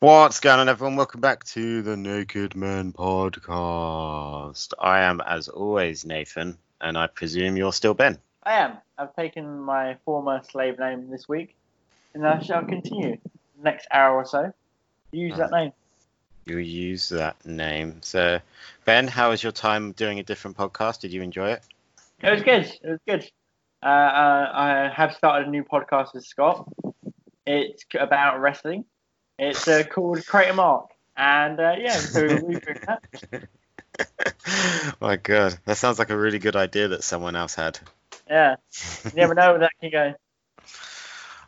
What's going on, everyone? Welcome back to the Naked Men podcast. I am, as always, Nathan, and I presume you're still Ben. I am. I've taken my former slave name this week, and I shall continue next hour or so. Use that name. You use that name. So, Ben, how was your time doing a different podcast? Did you enjoy it? It was good. It was good. Uh, uh, I have started a new podcast with Scott. It's about wrestling. It's uh, called Crater Mark, and uh, yeah, so we're doing that. My God, that sounds like a really good idea that someone else had. Yeah, you never know where that can go.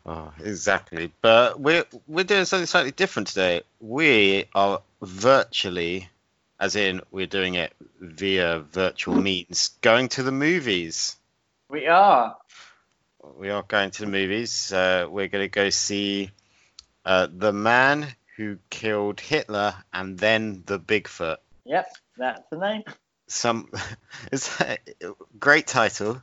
Oh, exactly. But we're we're doing something slightly different today. We are virtually, as in we're doing it via virtual means, going to the movies. We are. We are going to the movies. Uh, we're going to go see uh, the man who killed Hitler and then the Bigfoot. Yep, that's the name. Some, it's a great title.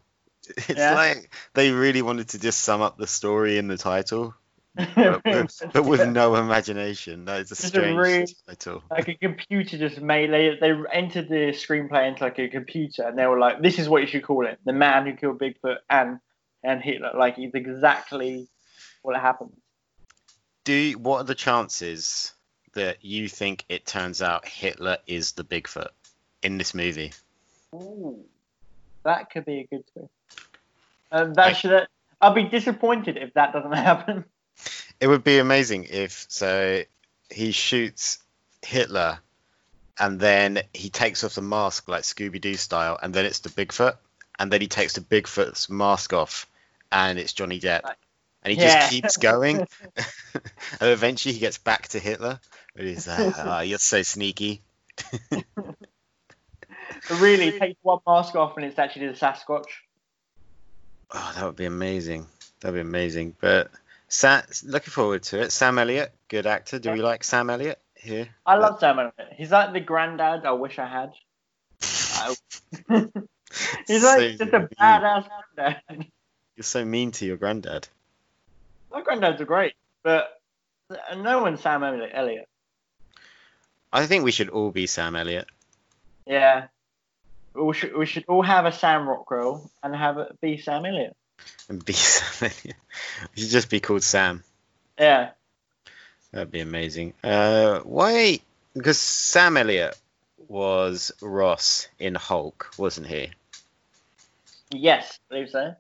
It's Yeah. like they really wanted to just sum up the story in the title, but with, but with no imagination. That is a Just a strange really- title. like a computer just made they, they entered the screenplay into like a computer and they were like this is what you should call it the man who killed bigfoot and and hitler like it's exactly what happened Do what are the chances that you think it turns out Hitler is the Bigfoot in this movie? Ooh, that could be a good twist. Um, that Like- should i'll be disappointed if that doesn't happen. It would be amazing if so he shoots Hitler and then he takes off the mask like Scooby Doo style and then it's the Bigfoot and then he takes the Bigfoot's mask off and it's Johnny Depp and he Yeah. just keeps going. And eventually he gets back to Hitler. And he's like "Ah, you're so sneaky. Really take one mask off and it's actually the sasquatch? Oh that would be amazing. That'd be amazing. But Sa- looking forward to it. Sam Elliott good actor. Do we like Sam Elliott here? I love sam Elliott. he's like the granddad i wish i had. He's like So just a badass granddad. You're so mean to your granddad My granddads are great, but no one's Sam Elliott. I think we should all be Sam Elliott. Yeah. We should, we should all have a Sam Rockwell and have it be Sam Elliott. and be Sam Elliott. We should just be called Sam. Yeah. That'd be amazing. Uh, why? Because Sam Elliott was Ross in Hulk, wasn't he? Yes, I believe so.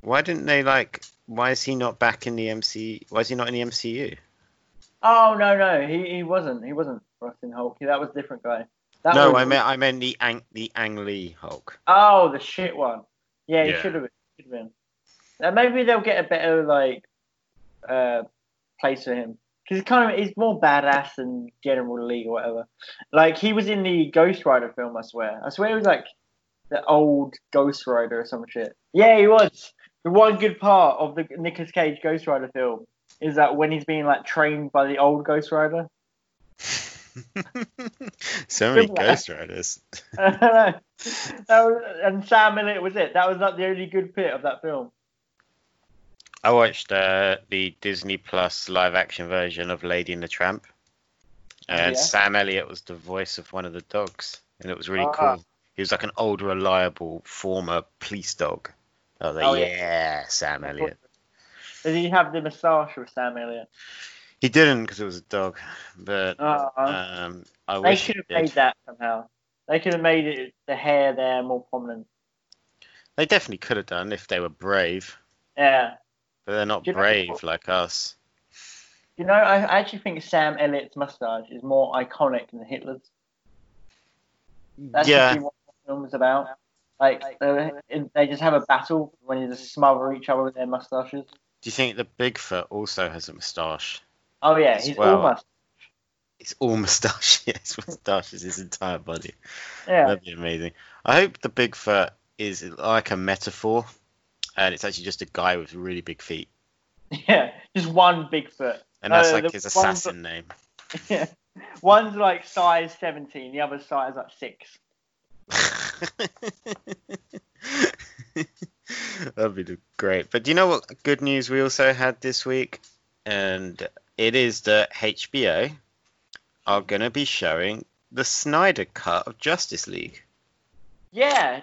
Why didn't they like? Why is he not back in the MC? Why is he not in the MCU? Oh no no he, he wasn't he wasn't Ross in Hulk that was a different guy. That no, was, I meant I meant the Ang the Ang Lee Hulk. oh the shit one. Yeah, he Yeah. should have been. Should have been. Maybe they'll get a better like uh place for him because he's kind of he's more badass than General Lee or whatever. Like he was in the Ghost Rider film, I swear. I swear he was like the old Ghost Rider or some shit. Yeah, he was. The one good part of the Nicolas Cage Ghost Rider film is that when he's being like trained by the old Ghost Rider. so many Remember that? Ghost Riders. that was, and Sam Elliott was it. That was like the only good bit of that film. I watched uh, the Disney Plus live action version of Lady and the Tramp, and Yeah. Sam Elliott was the voice of one of the dogs, and it was really Ah. cool. He was like an old, reliable former police dog. I was like, Oh, yeah. yeah. Sam Elliott. Did he have the moustache with Sam Elliott? He didn't because it was a dog, but Uh, um, I they wish could have made that somehow. They could have made it the hair there more prominent. They definitely could have done if they were brave, Yeah. but they're not you know brave like us. You know, I I actually think Sam Elliott's mustache is more iconic than Hitler's. That's yeah, what the film is about. Like they, they just have a battle when you just smother each other with their mustaches. do you think the Bigfoot also has a moustache? Oh yeah, he's well. almost It's all moustache. Yes, moustache is his entire body. yeah. That'd be amazing. I hope the Bigfoot is like a metaphor, and it's actually just a guy with really big feet, Yeah, just one Bigfoot. and that's like his assassin name. Yeah, one's like size seventeen, the other's size like six. That'd be great. But do you know what good news we also had this week? And it is that HBO are going to be showing the Snyder cut of Justice League. Yeah,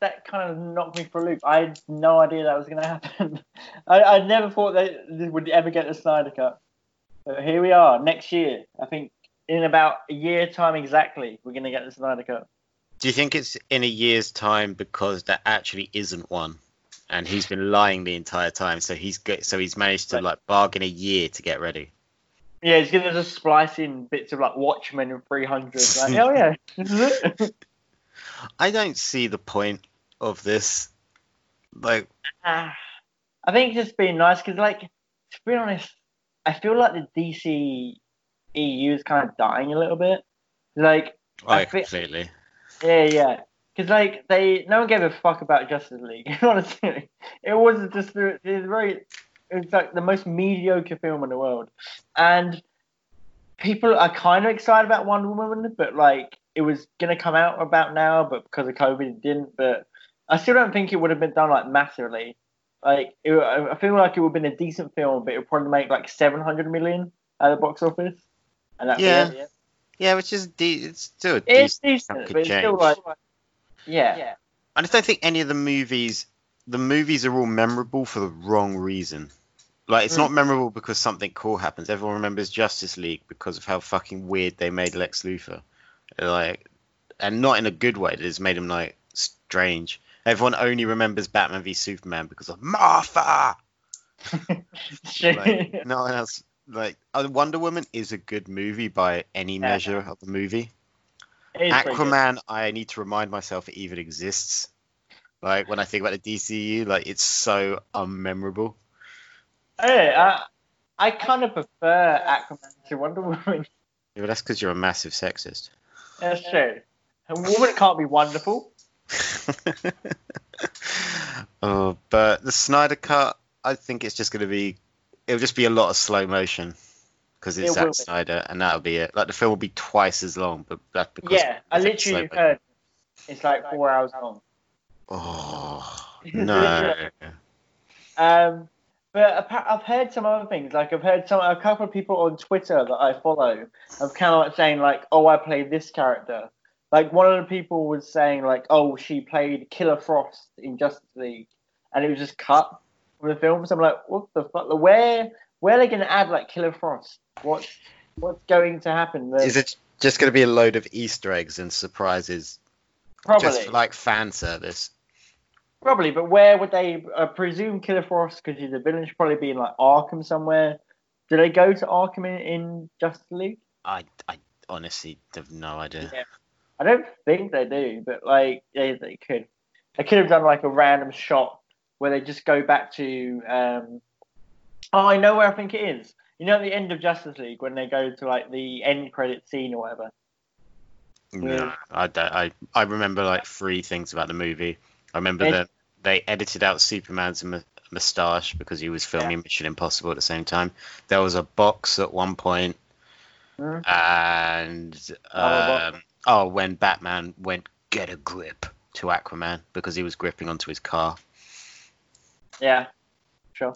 that kind of knocked me for a loop. I had no idea that was going to happen. I, I never thought that this would ever get the Snyder cut. But here we are, next year. I think in about a year time exactly, we're going to get the Snyder cut. Do you think it's in a year's time because there actually isn't one, and he's been lying the entire time? So he's get, so he's managed to like bargain a year to get ready. Yeah, he's going to just splice in bits of like Watchmen and 300. Like, oh yeah, this is it. I don't see the point of this. Like, Ah, I think it's just being nice because, like, to be honest, I feel like the DC EU is kind of dying a little bit. Like, I I fe- completely. Yeah, yeah, because like they, no one gave a fuck about Justice League. Honestly, it was just was very, it was like the most mediocre film in the world, and people are kind of excited about Wonder Woman, but like it was gonna come out about now, but because of COVID, it didn't. But I still don't think it would have been done like massively. Like it, I feel like it would have been a decent film, but it would probably make like seven hundred million at the box office. And that'd Yeah. it. Yeah, which is de- it's still a it's decent. decent, chunk of but it's still change. like yeah, I just don't think any of the movies, the movies are all memorable for the wrong reason. Like it's Mm. not memorable because something cool happens. Everyone remembers Justice League because of how fucking weird they made Lex Luthor, like, and not in a good way. That has made him like strange. Everyone only remembers Batman v Superman because of Martha. Like, no one else. Like uh, Wonder Woman is a good movie by any Yeah. measure of the movie. It is pretty good. Aquaman, I need to remind myself it even exists. Like when I think about the DCU, like it's so unmemorable. Hey, I, I kind of prefer Aquaman to Wonder Woman. Yeah, but that's because you're a massive sexist. That's true. A woman can't be wonderful. oh, but the Snyder cut, I think it's just going to be, it'll just be a lot of slow motion because it's It Zack. Snyder, and that'll be it. Like the film will be twice as long, but that's because Yeah, I literally heard it's like four hours long. Oh no! Um, but I've heard some other things. Like I've heard some a couple of people on Twitter that I follow have kind of like saying like, "Oh, I played this character." Like one of the people was saying like, "Oh, she played Killer Frost in Justice League," and it was just cut from the films. I'm like, "What the fuck? Where where are they going to add like Killer Frost? What what's going to happen?" there? Is it just going to be a load of Easter eggs and surprises, probably just for, like fan service? Probably, but where would they? I presume Killer Frost, because he's a villain, should probably be in like Arkham somewhere. Do they go to Arkham in, in Justice League? I, I honestly have no idea. Yeah. I don't think they do, but like they, they could. They could have done like a random shot where they just go back to. Um, oh, I know where I think it is. You know, at the end of Justice League when they go to like the end credit scene or whatever. No, Yeah. I. I, I remember like three things about the movie. I remember Yeah. that they edited out Superman's mu- moustache because he was filming Mission Impossible at the same time. There was a box at one point, Mhm. and um, oh, when Batman went get a grip to Aquaman because he was gripping onto his car. Yeah, sure.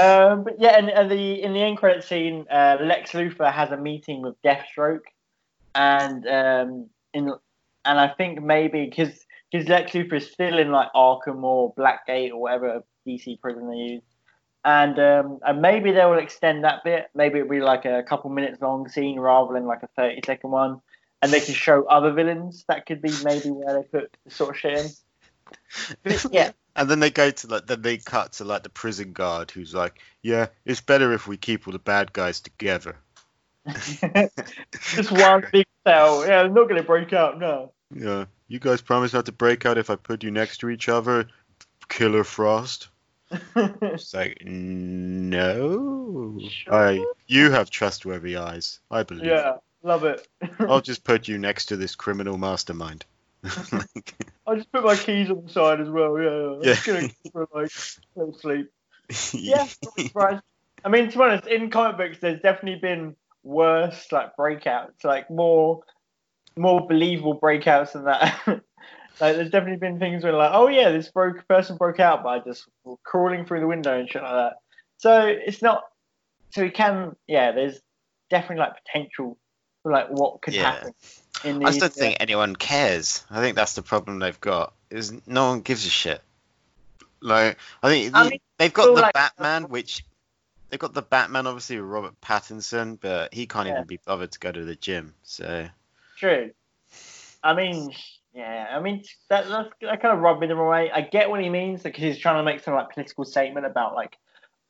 Um, but yeah, and, and the in the end credit scene, uh, Lex Luthor has a meeting with Deathstroke, and um, in and I think maybe because because Lex Luthor is still in like Arkham or Blackgate or whatever DC prison they use, and um, and maybe they will extend that bit. Maybe it'll be like a couple minutes long scene rather than like a thirty second one, and they can show other villains. That could be maybe where they put the sort of shit in. Yeah, And then they go to like then they cut to like the prison guard who's like, yeah, it's better if we keep all the bad guys together. just one big cell. Yeah, I'm not gonna break out. No. Yeah, you guys promise not to break out if I put you next to each other, Killer Frost. It's like, no, I you have trustworthy eyes. I believe. yeah, love it. I'll just put you next to this criminal mastermind. I'll just put my keys on the side as well. Yeah, yeah. I'm Yeah. just gonna go for like little sleep. Yeah. I mean, to be honest, in comic books, there's definitely been worse like breakouts, like more more believable breakouts than that. like, there's definitely been things where like, oh yeah, this broke person broke out by just crawling through the window and shit like that. So it's not so we can. Yeah, there's definitely like potential for like what could Yeah. happen. In I just don't think anyone cares. I think that's the problem they've got. Is no one gives a shit. Like I think I mean, they've got the like- Batman, which they've got the Batman obviously with Robert Pattinson, but he can't Yeah. even be bothered to go to the gym. So True. I mean, yeah. I mean, that that's, that kind of rubbed me the wrong way. I get what he means because he's trying to make some like political statement about like,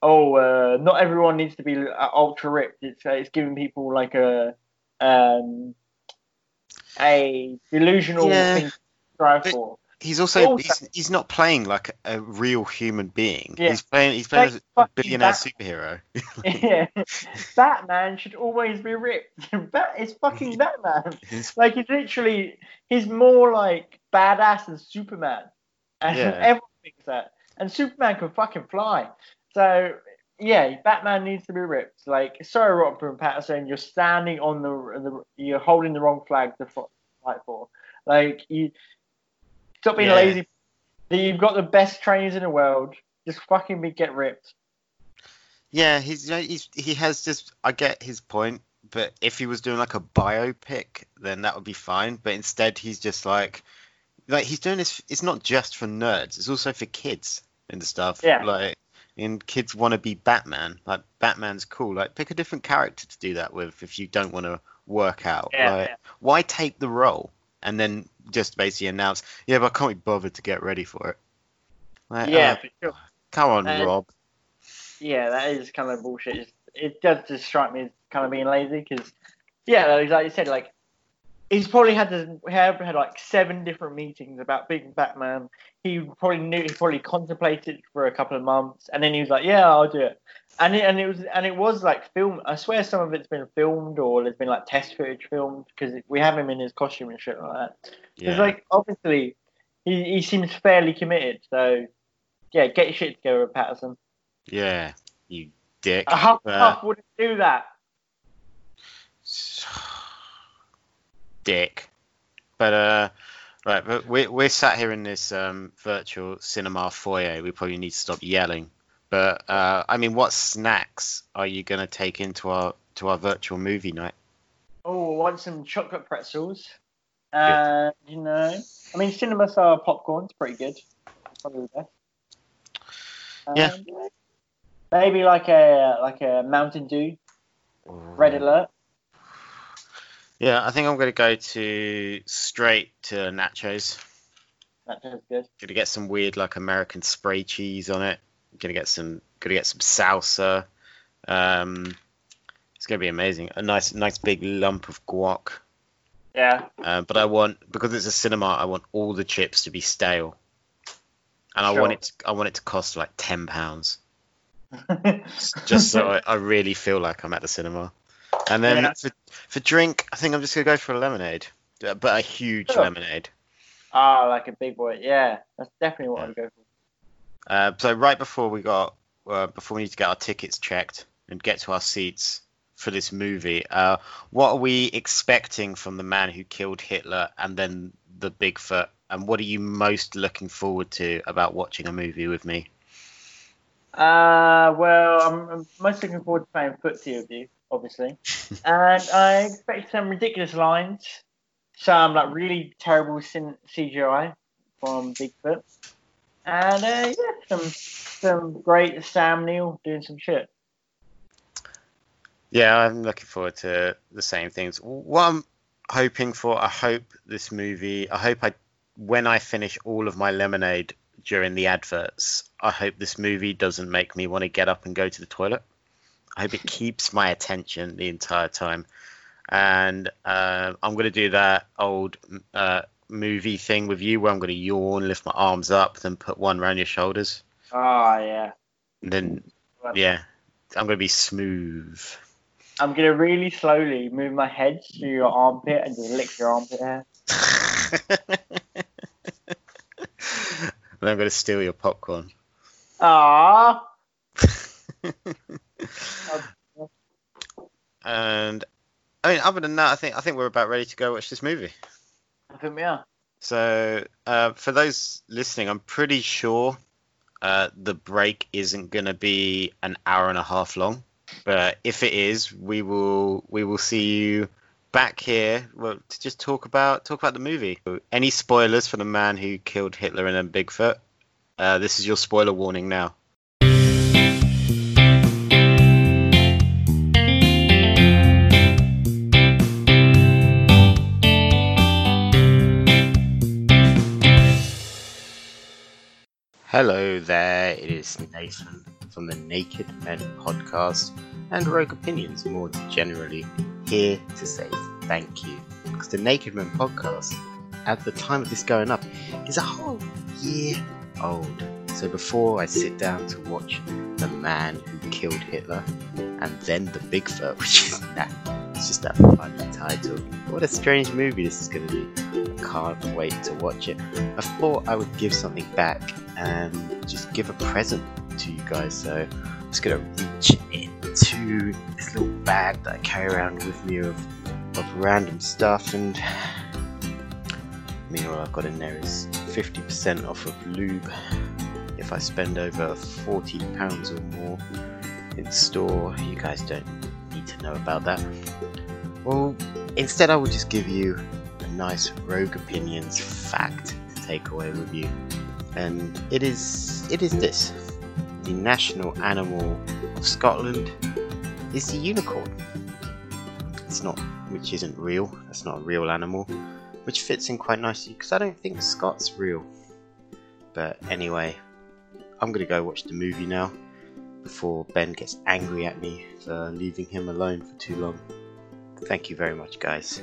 oh, uh, not everyone needs to be uh, ultra ripped. It's uh, it's giving people like a um a delusional Yeah. thing to strive But- for. he's also Also- he's, he's not playing like a, a real human being. Yeah. He's playing he's playing Like as a billionaire Bat- superhero. yeah, Batman should always be ripped. Bat is fucking Batman. He's- Like he's literally he's more like badass than Superman, and Yeah. everyone thinks that. And Superman can fucking fly. So yeah, Batman needs to be ripped. Like sorry, Robert and Pattinson, you're standing on the, the you're holding the wrong flag to fight for. Like you stop being Yeah. lazy. You've got the best trainers in the world. Just fucking be get ripped. Yeah, he's you know, he's he has just I get his point, but if he was doing like a biopic, then that would be fine. But instead, he's just like like he's doing this. It's not just for nerds; it's also for kids and stuff. Yeah. Like, and kids want to be Batman. Like Batman's cool. Like pick a different character to do that with if you don't want to work out. Yeah, like, yeah. why take the role and then just basically announce, yeah, but I can't be bothered to get ready for it. Like, Yeah, uh, for sure. come on, And- Rob. Yeah, that is kind of bullshit. It's, it does just strike me as kind of being lazy because, yeah, like you said, like he's probably had to have had like seven different meetings about being Batman. He probably knew, he probably contemplated for a couple of months, and then he was like, "Yeah, I'll do it." And it, and it was and it was like film. I swear some of it's been filmed or there's been like test footage filmed because we have him in his costume and shit like that. Yeah. It's like obviously he, he seems fairly committed. So yeah, get your shit together, Pattinson. Yeah, you dick. A Hufflepuff Uh, wouldn't do that. dick. But uh, right, but we're we're sat here in this um virtual cinema foyer. We probably need to stop yelling. But uh, I mean, what snacks are you gonna take into our to our virtual movie night? Oh, I want some chocolate pretzels. And you know, I mean, cinema style popcorn's pretty good. Probably the best. Yeah. Uh, Maybe like a like a Mountain Dew, Red Alert. Yeah, I think I'm gonna go to straight to nachos. That tastes good. Gonna get some weird like American spray cheese on it. Gonna get some gonna get some salsa. Um, it's gonna be amazing. A nice nice big lump of guac. Yeah. Uh, but I want because it's a cinema, I want all the chips to be stale, and I want it. To, I want it to cost like ten pounds, just so I, I really feel like I'm at the cinema. And then Yeah. for for drink, I think I'm just gonna go for a lemonade, uh, but a huge Sure. lemonade. Ah, like a big boy. Yeah, that's definitely what I'd go for. Uh, so right before we got uh, before we need to get our tickets checked and get to our seats for this movie, uh, what are we expecting from the man who killed Hitler and then the Bigfoot? And what are you most looking forward to about watching a movie with me? Uh, well, I'm, I'm most looking forward to playing footsie with you, obviously, and I expect some ridiculous lines, some like really terrible CGI from Bigfoot, and uh, yeah, some some great Sam Neill doing some shit. Yeah, I'm looking forward to the same things. What I'm hoping for, I hope this movie, I hope I, when I finish all of my lemonade during the adverts, I hope this movie doesn't make me want to get up and go to the toilet. I hope it keeps my attention the entire time. And uh, I'm going to do that old uh, movie thing with you where I'm going to yawn, lift my arms up, then put one around your shoulders. Oh yeah, And then, yeah, I'm going to be smooth. I'm gonna really slowly move my head to your armpit and just lick your armpit hair. and I'm going to steal your popcorn. Ah, And I mean, other than that, I think I think we're about ready to go watch this movie. I think we are. So uh, for those listening, I'm pretty sure uh, the break isn't going to be an hour and a half long. But if it is, we will we will see you back here well, to just talk about talk about the movie. Any spoilers for the man who killed Hitler and then Bigfoot? Uh, this is your spoiler warning now. Hello there, it is Nathan from the Naked Men podcast and Rogue Opinions more generally here to say thank you. Because the Naked Men podcast, at the time of this going up, is a whole year old. So before I sit down to watch The Man Who Killed Hitler and then The Bigfoot, which is nah, it's just a funny title. What a strange movie this is going to be. I can't wait to watch it. I thought I would give something back and just give a present to you guys. So I'm just going to reach into this little bag that I carry around with me of, of random stuff and I mean all I've got in there is 50% off of lube if I spend over £40 or more in store. You guys don't need to know about that. Well, instead, I will just give you a nice Rogue Opinions fact to take away with you. And it is it is this. The national animal of Scotland is the unicorn. It's not which isn't real, that's not a real animal, which fits in quite nicely because I don't think Scott's real. But anyway, I'm gonna go watch the movie now before Ben gets angry at me for leaving him alone for too long. Thank you very much, guys.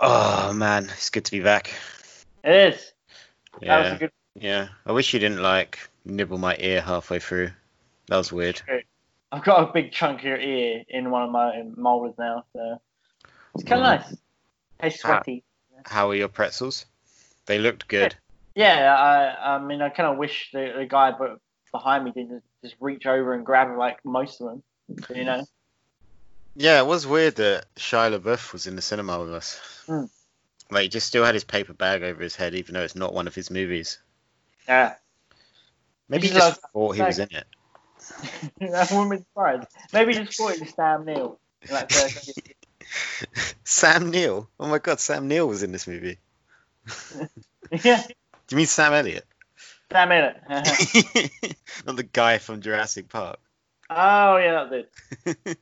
Oh man, it's good to be back. It is. That was Yeah, a good. yeah. I wish you didn't like nibble my ear halfway through. That was weird. I've got a big chunk of your ear in one of my molars now, so it's kind of Mm. nice. Hey, sweaty. How are your pretzels? They looked good. Yeah, I, I mean, I kind of wish the, the guy behind me didn't just reach over and grab like most of them. You know? Yeah, it was weird that Shia LaBeouf was in the cinema with us. Hmm. Like, he just still had his paper bag over his head, even though it's not one of his movies. Yeah. Maybe he He just thought he was in it. Wouldn't be surprised. Maybe just thought it was Sam Neill. Like, uh, Sam Neill. Oh my god, Sam Neill was in this movie. yeah, Do you mean Sam Elliott? Sam Elliott. not the guy from Jurassic Park. oh yeah, that's it.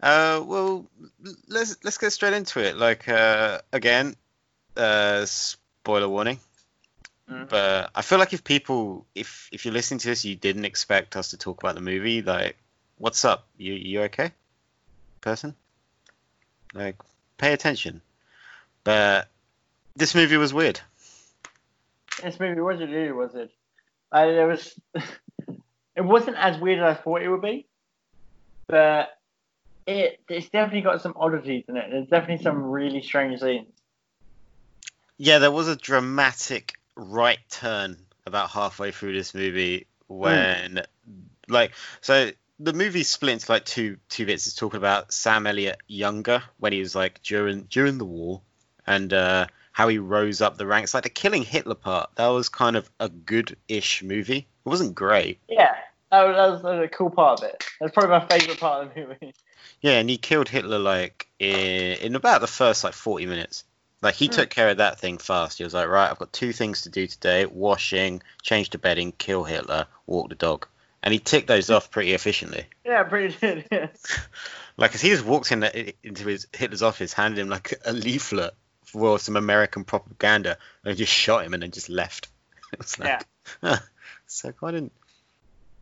Uh, well, let's let's get straight into it. Like, uh, again, uh, spoiler warning. Mm. But I feel like if people, if if you're listening to this, you didn't expect us to talk about the movie. Like, what's up? You you okay, person? Like, pay attention. But this movie was weird. This movie was it? Really was it? Uh, there was. it wasn't as weird as I thought it would be, but it it's definitely got some oddities in it. There's definitely some really strange scenes. Yeah, there was a dramatic right turn about halfway through this movie when, like, so the movie split into like two two bits. It's talking about Sam Elliott younger when he was like during during the war, and uh, how he rose up the ranks. Like the killing Hitler part, that was kind of a good-ish movie. It wasn't great. Yeah, that was, that was, that was a cool part of it. That's probably my favorite part of the movie. Yeah, and he killed Hitler like in, in about the first like 40 minutes. Like he Hmm. took care of that thing fast. He was like, right, I've got two things to do today: washing, change the bedding, kill Hitler, walk the dog. And he ticked those off pretty efficiently. Yeah, pretty good. Yeah. Like, as he just walked in the, into his Hitler's office, handed him like a leaflet for some American propaganda, and just shot him and then just left. It was like, huh. So why didn't,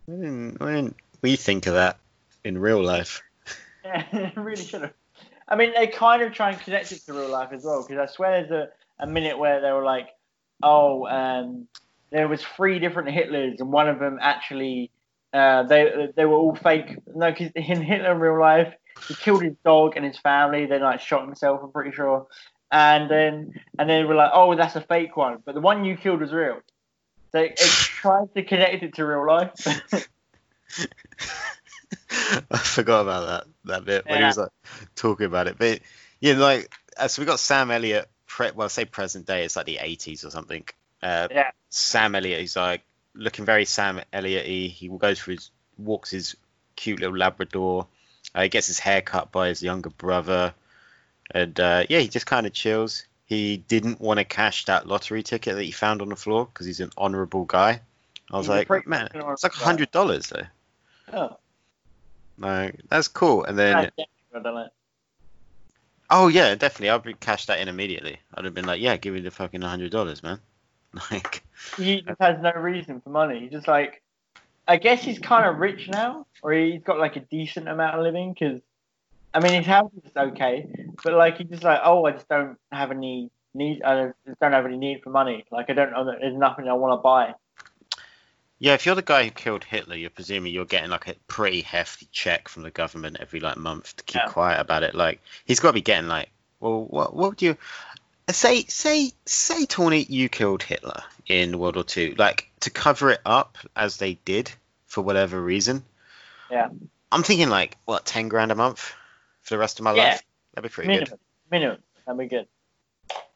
why didn't, why didn't we think of that in real life? Yeah, really should have. I mean, they kind of try and connect it to real life as well, because I swear there's a, a minute where they were like, oh, um, there was three different Hitlers, and one of them actually, uh, they they were all fake. No, because in Hitler in real life, he killed his dog and his family, then like shot himself. I'm pretty sure, and then and then we're like, oh, that's a fake one, but the one you killed was real. So it, it tries to connect it to real life. I forgot about that that bit when he was like talking about it. But yeah, like uh, so we got Sam Elliott. Pre- well, say present day. It's like the 80s or something. Uh, Yeah. Sam Elliott. He's like looking very Sam Elliott-y. He goes for his walks his cute little Labrador. Uh, he gets his hair cut by his younger brother, and uh, yeah, he just kind of chills. He didn't want to cash that lottery ticket that he found on the floor because he's an honourable guy. I was He's like, man, it's like hundred dollars though. Oh, Like that's cool. And then that's definitely done it. Oh yeah, definitely. I'd be cashed that in immediately. I'd have been like, yeah, give me the fucking hundred dollars, man. Like, He just has no reason for money. He's just like, I guess he's kind of rich now, or he's got like a decent amount of living. Because, I mean, his house is okay, but like he's just like, oh, I just don't have any need. I don't, just don't have any need for money. Like I don't know. There's nothing I want to buy. Yeah, if you're the guy who killed Hitler, you're presuming you're getting like a pretty hefty check from the government every like month to keep Yeah. quiet about it. Like, he's got to be getting like, well, what, what would you say? Say, say, Tawny, you killed Hitler in World War Two, like to cover it up as they did for whatever reason. Yeah. I'm thinking like what, ten grand a month for the rest of my Yeah. life. That'd be pretty minimum, good. minimum. That'd be good.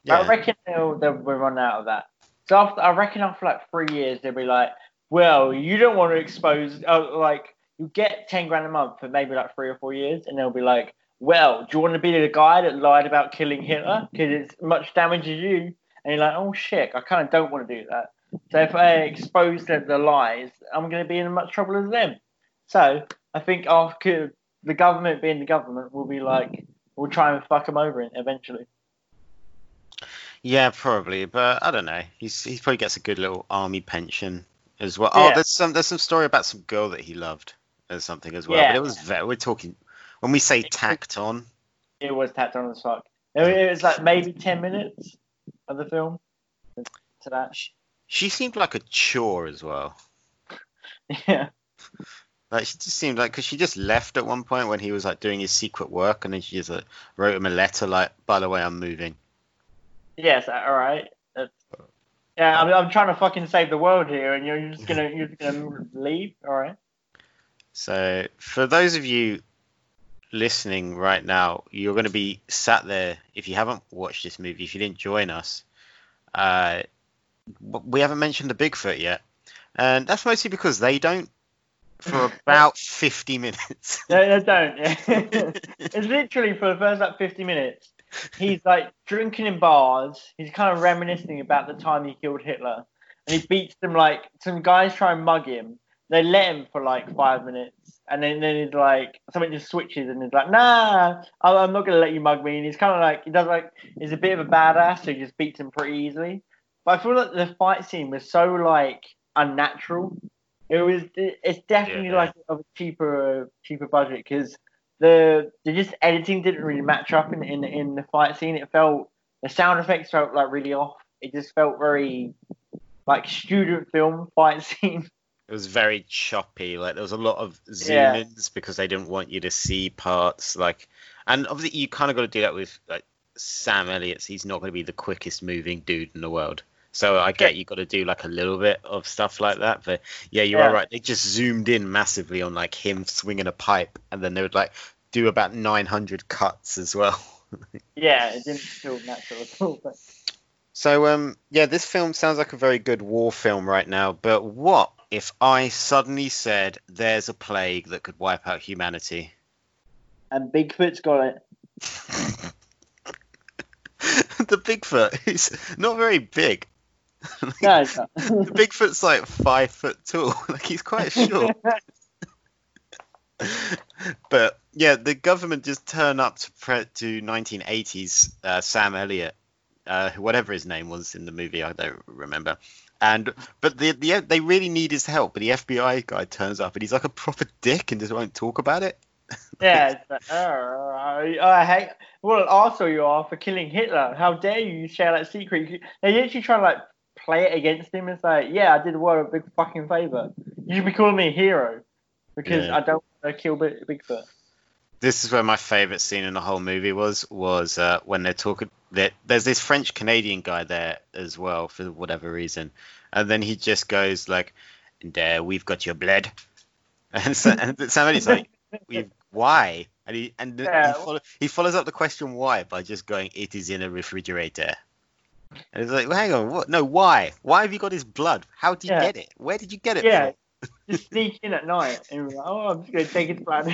Yeah. I reckon they'll, they'll be run out of that. So after, I reckon after like three years, they'll be like, well, you don't want to expose, uh, like, you get 10 grand a month for maybe like three or four years, and they'll be like, well, do you want to be the guy that lied about killing Hitler? Because it's much damage as you. And you're like, oh shit, I kind of don't want to do that. So if I expose the, the lies, I'm going to be in much trouble as them. So I think after the government being the government will be like, we'll try and fuck them over eventually. Yeah, probably, but I don't know. He's he probably gets a good little army pension as well. Oh, there's some there's some story about some girl that he loved or something as well. Yeah. But it was very, we're talking when we say tacked on. it was tacked on as fuck. It it was like maybe ten minutes of the film to that. She seemed like a chore as well. Yeah, Like she just seemed like because she just left at one point when he was like doing his secret work, and then she just like, wrote him a letter like, "By the way, I'm moving." yes, all right. Yeah, I'm, I'm trying to fucking save the world here, and you're just gonna you're just gonna leave. All right. So, for those of you listening right now, you're going to be sat there. If you haven't watched this movie, if you didn't join us, uh, we haven't mentioned the Bigfoot yet, and that's mostly because they don't for about 50 minutes. No, no, don't. it's literally for the first like 50 minutes. He's like drinking in bars. He's kind of reminiscing about the time he killed Hitler, and he beats them like some guys try and mug him. They let him for like five minutes, and then then he's like something just switches, and he's like, "Nah, I'm not gonna let you mug me." And he's kind of like he does like he's a bit of a badass, so he just beats him pretty easily. But I feel like the fight scene was so like unnatural. It was it's definitely Yeah. like of a cheaper cheaper budget because the the just editing didn't really match up in in in the fight scene. It felt the sound effects felt like really off. It just felt very like student film fight scene. It was very choppy. Like there was a lot of zoom Yeah. ins because they didn't want you to see parts. Like, and obviously you kind of got to do that with like Sam Elliott's. He's not going to be the quickest moving dude in the world. So I get you got to do like a little bit of stuff like that. But yeah, you Yeah. are right. They just zoomed in massively on like him swinging a pipe, and then they would like do about 900 cuts as well. Yeah, it didn't feel natural at all. But So um yeah, this film sounds like a very good war film right now, but what if I suddenly said there's a plague that could wipe out humanity? and Bigfoot's got it. the Bigfoot is not very big. No, not. the Bigfoot's like five foot tall. Like he's quite short. but yeah, the government just turn up to pre- to 1980s uh, Sam Elliott, uh, whatever his name was in the movie, I don't remember. And but the, the they really need his help. But the FBI guy turns up and he's like a proper dick and just won't talk about it. Yeah, it's like, oh, I, I hate. What an arsehole you are for killing Hitler. How dare you share that secret? You- They literally try to like play it against him. It's like, yeah, I did the world a big fucking favor. You should be calling me a hero because Yeah. I don't want to kill Big- Bigfoot. This is where my favorite scene in the whole movie was was uh, when they're talking. That there's this French Canadian guy there as well for whatever reason, and then he just goes like, "And uh, we've got your blood." And, so, and Elliott's like, We've, why? And he and Yeah. he, follow, he follows up the question why by just going, "It is in a refrigerator." And it's like, well, hang on, what? No, why? Why have you got his blood? How did you Yeah. get it? Where did you get it Yeah. Just sneak in at night and be like, oh, I'm just gonna take his blood.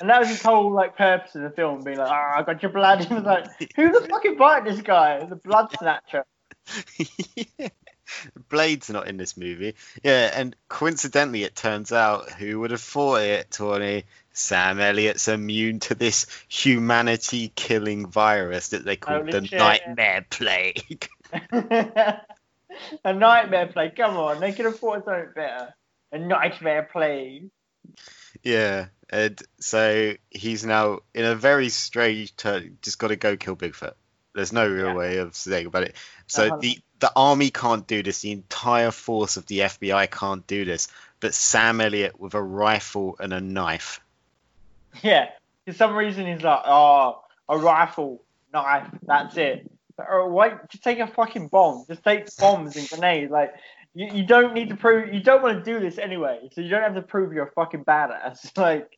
and that was his whole like purpose of the film, being like, ah, I got your blood. He was like, who the fuck invited this guy? The blood snatcher. Blade's not in this movie. Yeah, and coincidentally, it turns out who would have thought it, Tony? Sam Elliott's immune to this humanity-killing virus that they call Holy the shit. Nightmare Plague. a nightmare plague. Come on, they could afford something better. A nightmare play. Yeah, and so he's now in a very strange turn. Just got to go kill Bigfoot. There's no real Yeah. way of saying about it. So Uh-huh. the the army can't do this. The entire force of the FBI can't do this. But Sam Elliott with a rifle and a knife. Yeah. For some reason, he's like, oh, a rifle, knife, that's it. But, oh, wait, just take a fucking bomb. Just take bombs and grenades. Like, you, you don't need to prove, you don't want to do this anyway. So you don't have to prove you're a fucking badass. Like,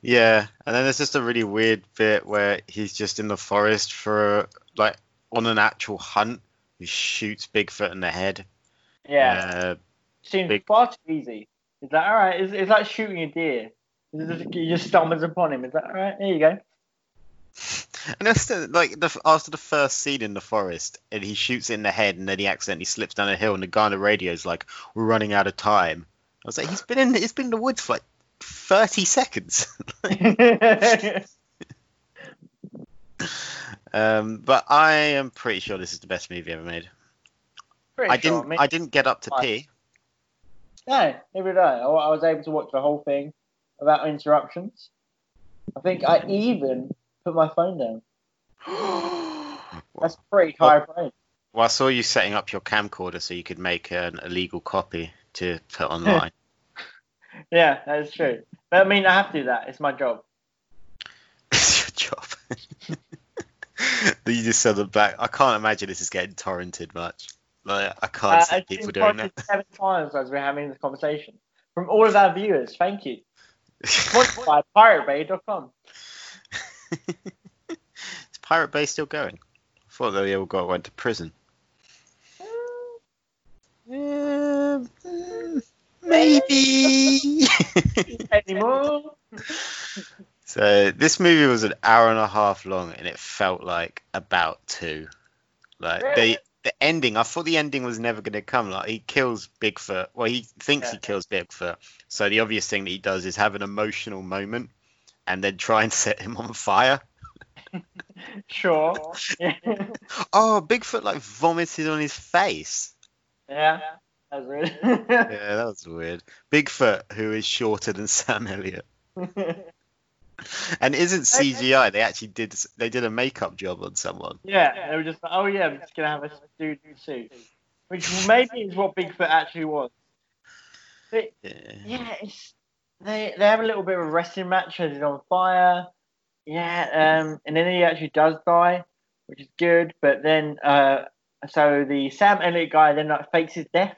Yeah, and then there's just a really weird bit where he's just in the forest for like on an actual hunt. He shoots Bigfoot in the head. yeah, Uh, seems big- far too easy. It's like, all right, it's, it's like shooting a deer. You just, stumbles upon him. It's like, all right, there you go. And that's the, like the, after the first scene in the forest, and he shoots it in the head, and then he accidentally slips down a hill, and the guy on the radio is like, "We're running out of time." I was like, "He's been in, he's been in the woods for like thirty seconds." um, but I am pretty sure this is the best movie ever made. Pretty I sure, didn't, mean- I didn't get up to pee. No, neither did I. I I was able to watch the whole thing without interruptions. I think I even put my phone down. That's pretty high praise. Well, I saw you setting up your camcorder so you could make an illegal copy to put online. Yeah, that is true. But I mean, I have to do that. It's my job. it's your job. you just said the back. I can't imagine this is getting torrented much. Like I can't Uh, see people doing that. seven times as we're having this conversation from all of our viewers. Thank you. By PirateBay.com. is Pirate Bay still going? I thought they all got went to prison. Um, mm, maybe. Anymore? so this movie was an hour and a half long, and it felt like about two. Like Really? they, the ending, I thought the ending was never going to come. Like he kills Bigfoot. Well, he thinks he Yeah. kills Bigfoot. So the obvious thing that he does is have an emotional moment, and then try and set him on fire. Sure. Yeah. Oh, Bigfoot like vomited on his face. yeah. That's really. Yeah, that was weird. Bigfoot, who is shorter than Sam Elliott, and isn't CGI. They actually did. They did a makeup job on someone. yeah, they were just like, oh yeah, we're just gonna have a dude suit, which maybe is what Bigfoot actually was. But Yeah. yeah, it's they they have a little bit of a wrestling match as he's on fire. Yeah, um, and then he actually does die, which is good. But then, uh, so the Sam Elliott guy then like fakes his death.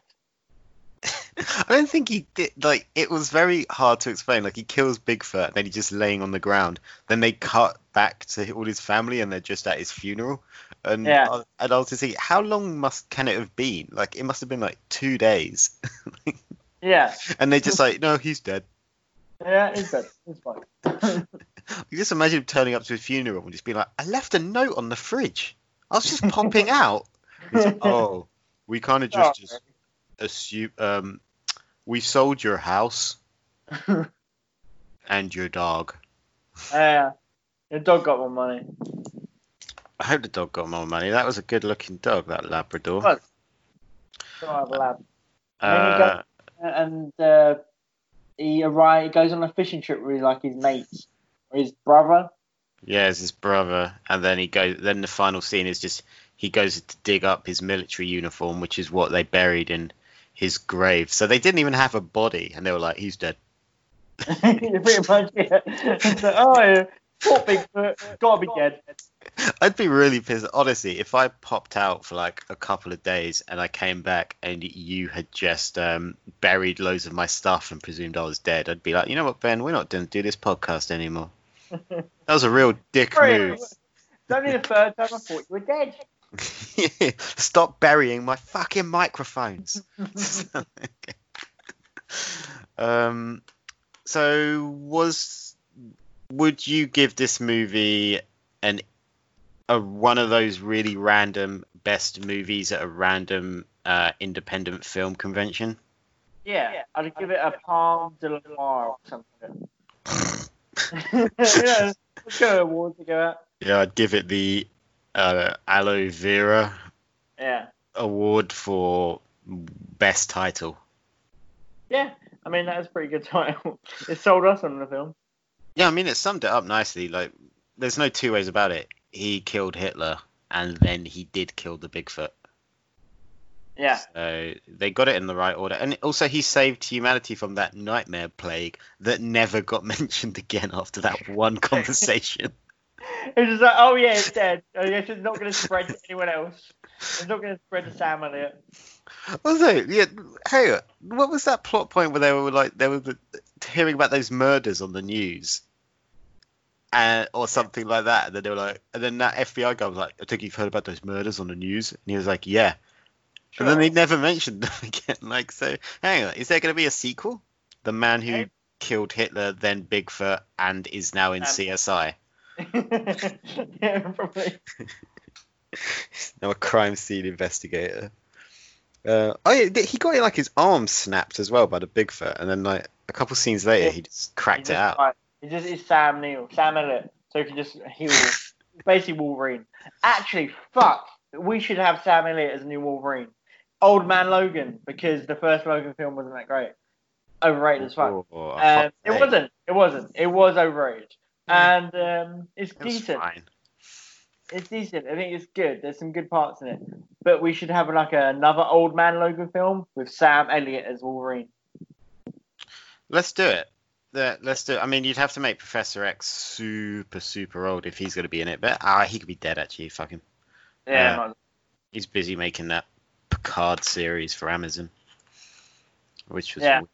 I don't think he did. Like, it was very hard to explain. Like, he kills Bigfoot, and then he's just laying on the ground. Then they cut back to all his family, and they're just at his funeral. And Yeah. I, and I was just thinking, how long must can it have been? Like, it must have been like two days. Yeah, and they just like, no, he's dead. yeah, he's dead. He's fine. You just imagine him turning up to his funeral and just being like, I left a note on the fridge. I was just popping out. Like, oh, we kind of just, just assume um, we sold your house and your dog. Yeah, your dog got more money. I hope the dog got more money. That was a good looking dog, that Labrador. Well, Don't have a lab. and he Uh, and uh, he arrives, goes on a fishing trip with like his mates or his brother. yeah, it's his brother, and then he goes. Then the final scene is just he goes to dig up his military uniform, which is what they buried in his grave. So they didn't even have a body, and they were like, "He's dead." Pretty much, yeah. Oh, poor Bigfoot, gotta be dead. I'd be really pissed. Honestly, if I popped out for like a couple of days and I came back and you had just um, buried loads of my stuff and presumed I was dead, I'd be like, you know what, Ben, we're not going to do this podcast anymore. that was a real dick Sorry, move. It's only the third time I thought you were dead. Stop burying my fucking microphones. um, so was would you give this movie an a one of those really random best movies at a random uh, independent film convention? Yeah, I'd give it a Palm de la Mar or something. yeah, go awards to go out. Yeah, I'd give it the uh, aloe vera Yeah, award for best title. yeah. I mean, that's a pretty good title. It sold us on the film. Yeah, I mean it summed it up nicely. Like, there's no two ways about it. He killed Hitler, and then he did kill the Bigfoot. Yeah, So they got it in the right order, and also he saved humanity from that nightmare plague that never got mentioned again after that one conversation. It was just like, oh yeah, it's dead. I guess it's not going to spread to anyone else. It's not going to spread to Sam Elliott. Also, yeah, hey, what was that plot point where they were like they were hearing about those murders on the news, and or something like that, and then they were like, and then that FBI guy was like, "I think you've heard about those murders on the news," and he was like, "Yeah," and then Sure. they never mentioned them again. Like, so hang on, is there going to be a sequel? The man who Okay. killed Hitler, then Bigfoot, and is now in Um, CSI. Yeah, probably. Now a crime scene investigator. Uh, oh yeah, he got like his arm snapped as well by the Bigfoot, and then like a couple scenes later, Yeah. he just cracked He it out. like, he just is Sam Neil, Sam Elliott, so he can just heal. basically Wolverine. Actually, fuck, we should have Sam Elliott as a new Wolverine. Old Man Logan, because the first Logan film wasn't that great. Overrated as fuck. Oh, Um, it wasn't. It wasn't. It was overrated, and um, it's it decent. fine. It's decent. I think it's good. There's some good parts in it, but we should have like another Old Man Logan film with Sam Elliott as Wolverine. Let's do it. Let's do. It. I mean, you'd have to make Professor X super super old if he's going to be in it, but ah, he could be dead actually. Fuck him. Yeah, might- He's busy making that Picard series for Amazon, which was Yeah. weird.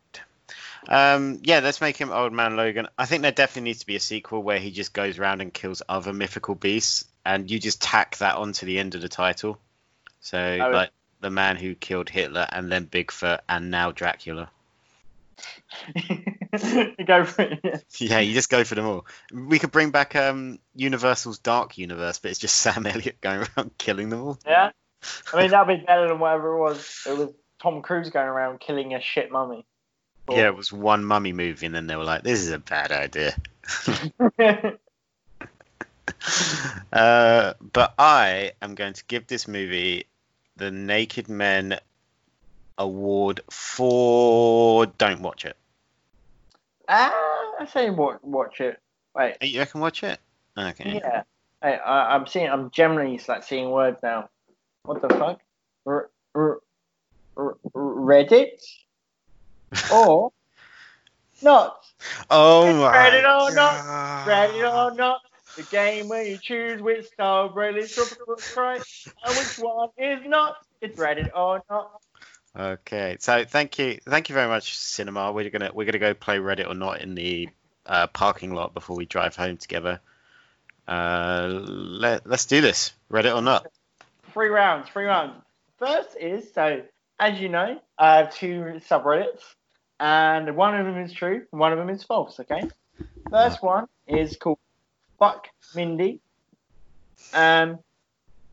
Um, yeah, let's make him Old Man Logan. I think there definitely needs to be a sequel where he just goes around and kills other mythical beasts, and you just tack that onto the end of the title. So, yeah. like the man who killed Hitler, and then Bigfoot, and now Dracula. you go for it. yeah. Yeah, you just go for them all. We could bring back um, Universal's Dark Universe, but it's just Sam Elliott going around killing them all. Yeah, I mean that'd be better than whatever it was. It was Tom Cruise going around killing a shit mummy. Cool. Yeah, it was one mummy movie, and then they were like, "This is a bad idea." uh, but I am going to give this movie the Naked Men award for don't watch it. ah, I say watch, watch it. Wait, You reckon watch it? Okay. yeah. Hey, I, I'm seeing. I'm generally like seeing words now. What the fuck? R- r- r- Reddit or not? Oh my. Ready or not. Ready or not? The game where you choose which style really is right and which one is not. It's Reddit or not. Okay, so thank you, thank you very much, Cinema. We're gonna we're gonna go play Reddit or not in the uh, parking lot before we drive home together. Uh, let let's do this. Reddit or not? three rounds, three rounds. First is so, as you know, I have two subreddits, and one of them is true, and one of them is false. Okay. First one is called "Fuck Mindy," um,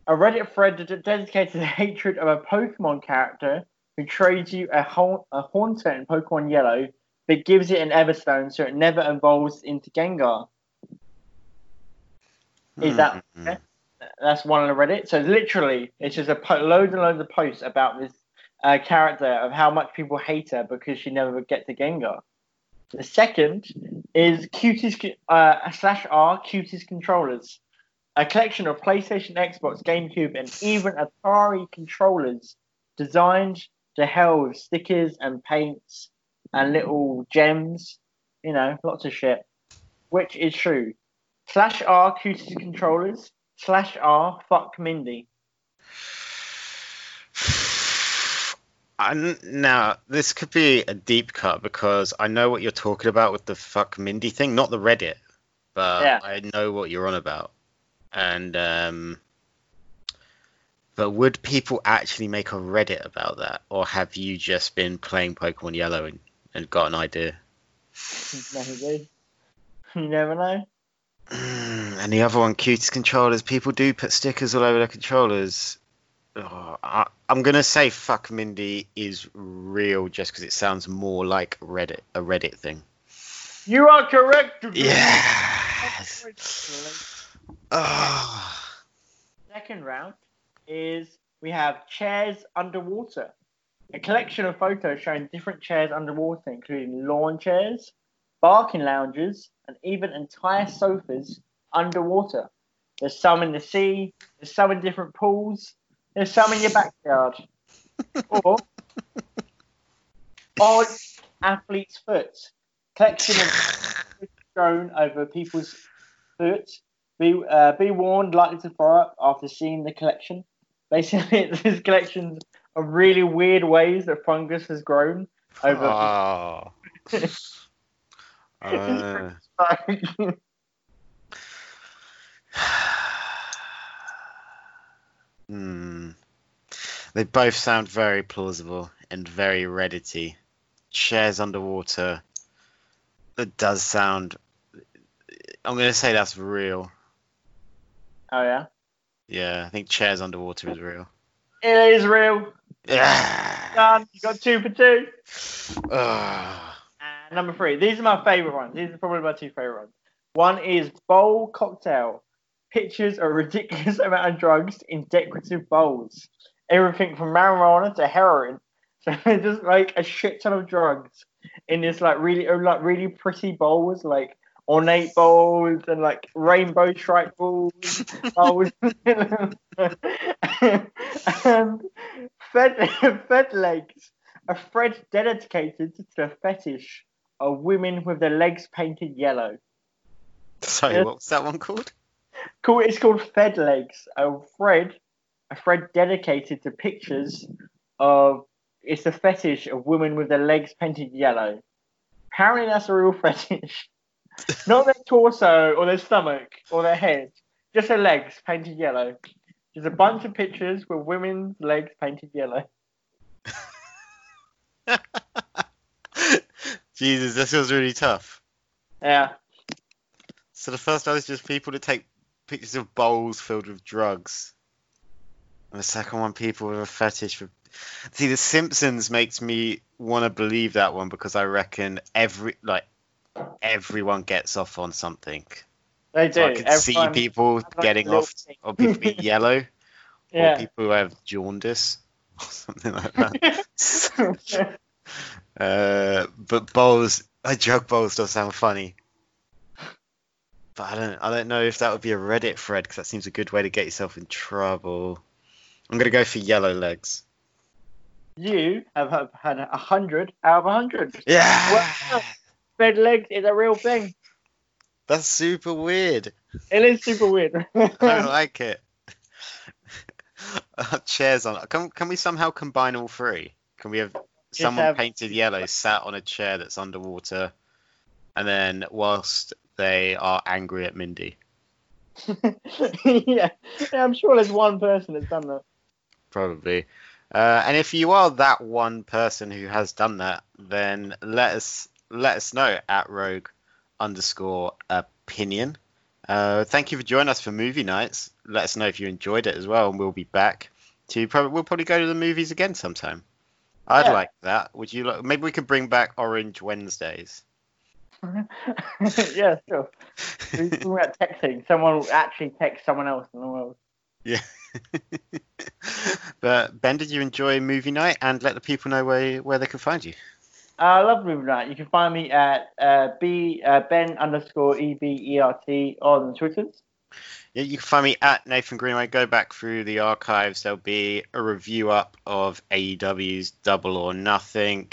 a Reddit thread that- dedicated to the hatred of a Pokemon character who trades you a, ha- a Haunter in Pokemon Yellow, but gives it an Everstone so it never evolves into Gengar. Is that- Hmm. okay? That's one on the Reddit. So literally, it's just a po- loads and loads of posts about this uh, character of how much people hate her because she never gets a Gengar. The second is Cuties uh, slash R Cuties controllers, a collection of PlayStation, Xbox, GameCube, and even Atari controllers designed to hell with stickers and paints and little gems. You know, lots of shit. Which is true. Slash R Cuties controllers slash R fuck Mindy. I, now, this could be a deep cut because I know what you're talking about with the fuck Mindy thing, not the Reddit, but Yeah. I know what you're on about. And um, but would people actually make a Reddit about that, or have you just been playing Pokemon Yellow and, and got an idea? Maybe. You never know. and the other one, cutest controllers. People do put stickers all over their controllers. Oh, I, I'm gonna say fuck Mindy is real just because it sounds more like Reddit, a Reddit thing. You are correct. Yes. Oh. Second round is we have chairs underwater. A collection of photos showing different chairs underwater, including lawn chairs, barking lounges, and even entire sofas underwater. There's some in the sea, there's some in different pools, there's some in your backyard. or odd athlete's foot. Collection of thrown over people's foot. Be uh, be warned, likely to throw up after seeing the collection. Basically, this collection of really weird ways that fungus has grown over. Oh. Uh, hmm. They both sound very plausible and very Reddity. Chairs underwater. That does sound. I'm gonna say that's real. oh yeah, Yeah, I think chairs underwater is real. it is real. Yeah. Done. You got two for two. Ah. And number three. These are my favorite ones. These are probably my two favorite ones. One is bowl cocktail. Pictures of a ridiculous amount of drugs in decorative bowls. Everything from marijuana to heroin. So just like a shit ton of drugs in this like really oh, like really pretty bowls, like ornate bowls and like rainbow stripe bowls. bowls. and fed fed legs. A thread dedicated to the fetish of women with their legs painted yellow. Sorry, Yeah. what's that one called? Cool. It's called Fed Legs. A thread, a thread dedicated to pictures of. It's a fetish of women with their legs painted yellow. Apparently, that's a real fetish. Not their torso or their stomach or their head, just their legs painted yellow. There's a bunch of pictures with women's legs painted yellow. Jesus, this feels really tough. Yeah. So the first one is just people that take pictures of bowls filled with drugs. And the second one, people with a fetish for. See, The Simpsons makes me want to believe that one because I reckon every like everyone gets off on something. They do. So I could see people like, getting off, thing. or people being yellow, or people who have jaundice, or something like that. Uh, but bowls, a drug bowls does sound funny. But I don't, I don't know if that would be a Reddit thread because that seems a good way to get yourself in trouble. I'm gonna go for yellow legs. you have, have had a hundred out of a hundred. Yeah, Wow. Red legs is a real thing. that's super weird. It is super weird. I don't like it. Uh, chairs on. Can can we somehow combine all three? Can we have someone have- painted yellow sat on a chair that's underwater, and then whilst they are angry at Mindy? yeah. yeah, I'm sure there's one person that's done that. Probably. Uh, and if you are that one person who has done that, then let us let us know at rogue underscore opinion. Uh, thank you for joining us for movie nights. Let us know if you enjoyed it as well, and we'll be back to probably we'll probably go to the movies again sometime. I'd Yeah. like that. Would you? Like, maybe we could bring back Orange Wednesdays. yeah, sure. We're talking about texting. Someone will actually text someone else in the world. Yeah. but Ben, did you enjoy movie night? And let the people know where where they can find you. I love movie night. You can find me at uh, b uh, ben underscore e b e r t on the Twitters. Yeah, you can find me at Nathan Greenway. Go back through the archives. There'll be a review up of AEW's Double or Nothing.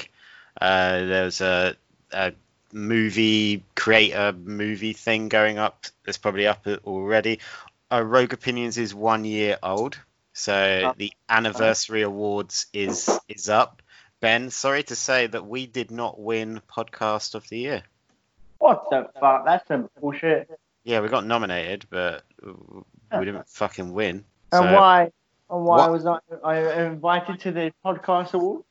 Uh, there's a, a movie creator movie thing going up. It's probably up already. Uh, Rogue Opinions is one year old, so Oh. the anniversary awards is is up. Ben, sorry to say that we did not win podcast of the year. What the fuck? That's some bullshit. Yeah, we got nominated, but we didn't fucking win. And why? And why What- was I, I invited to the podcast award?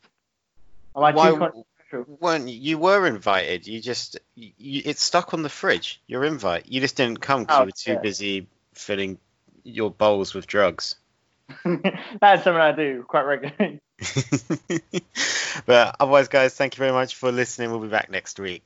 Am I Why- too controversial? weren't you were invited? You just you, it's stuck on the fridge. Your invite. You just didn't come because Oh, you were too yeah. busy filling your bowls with drugs. That's something I do quite regularly. but otherwise, guys, thank you very much for listening. We'll be back next week.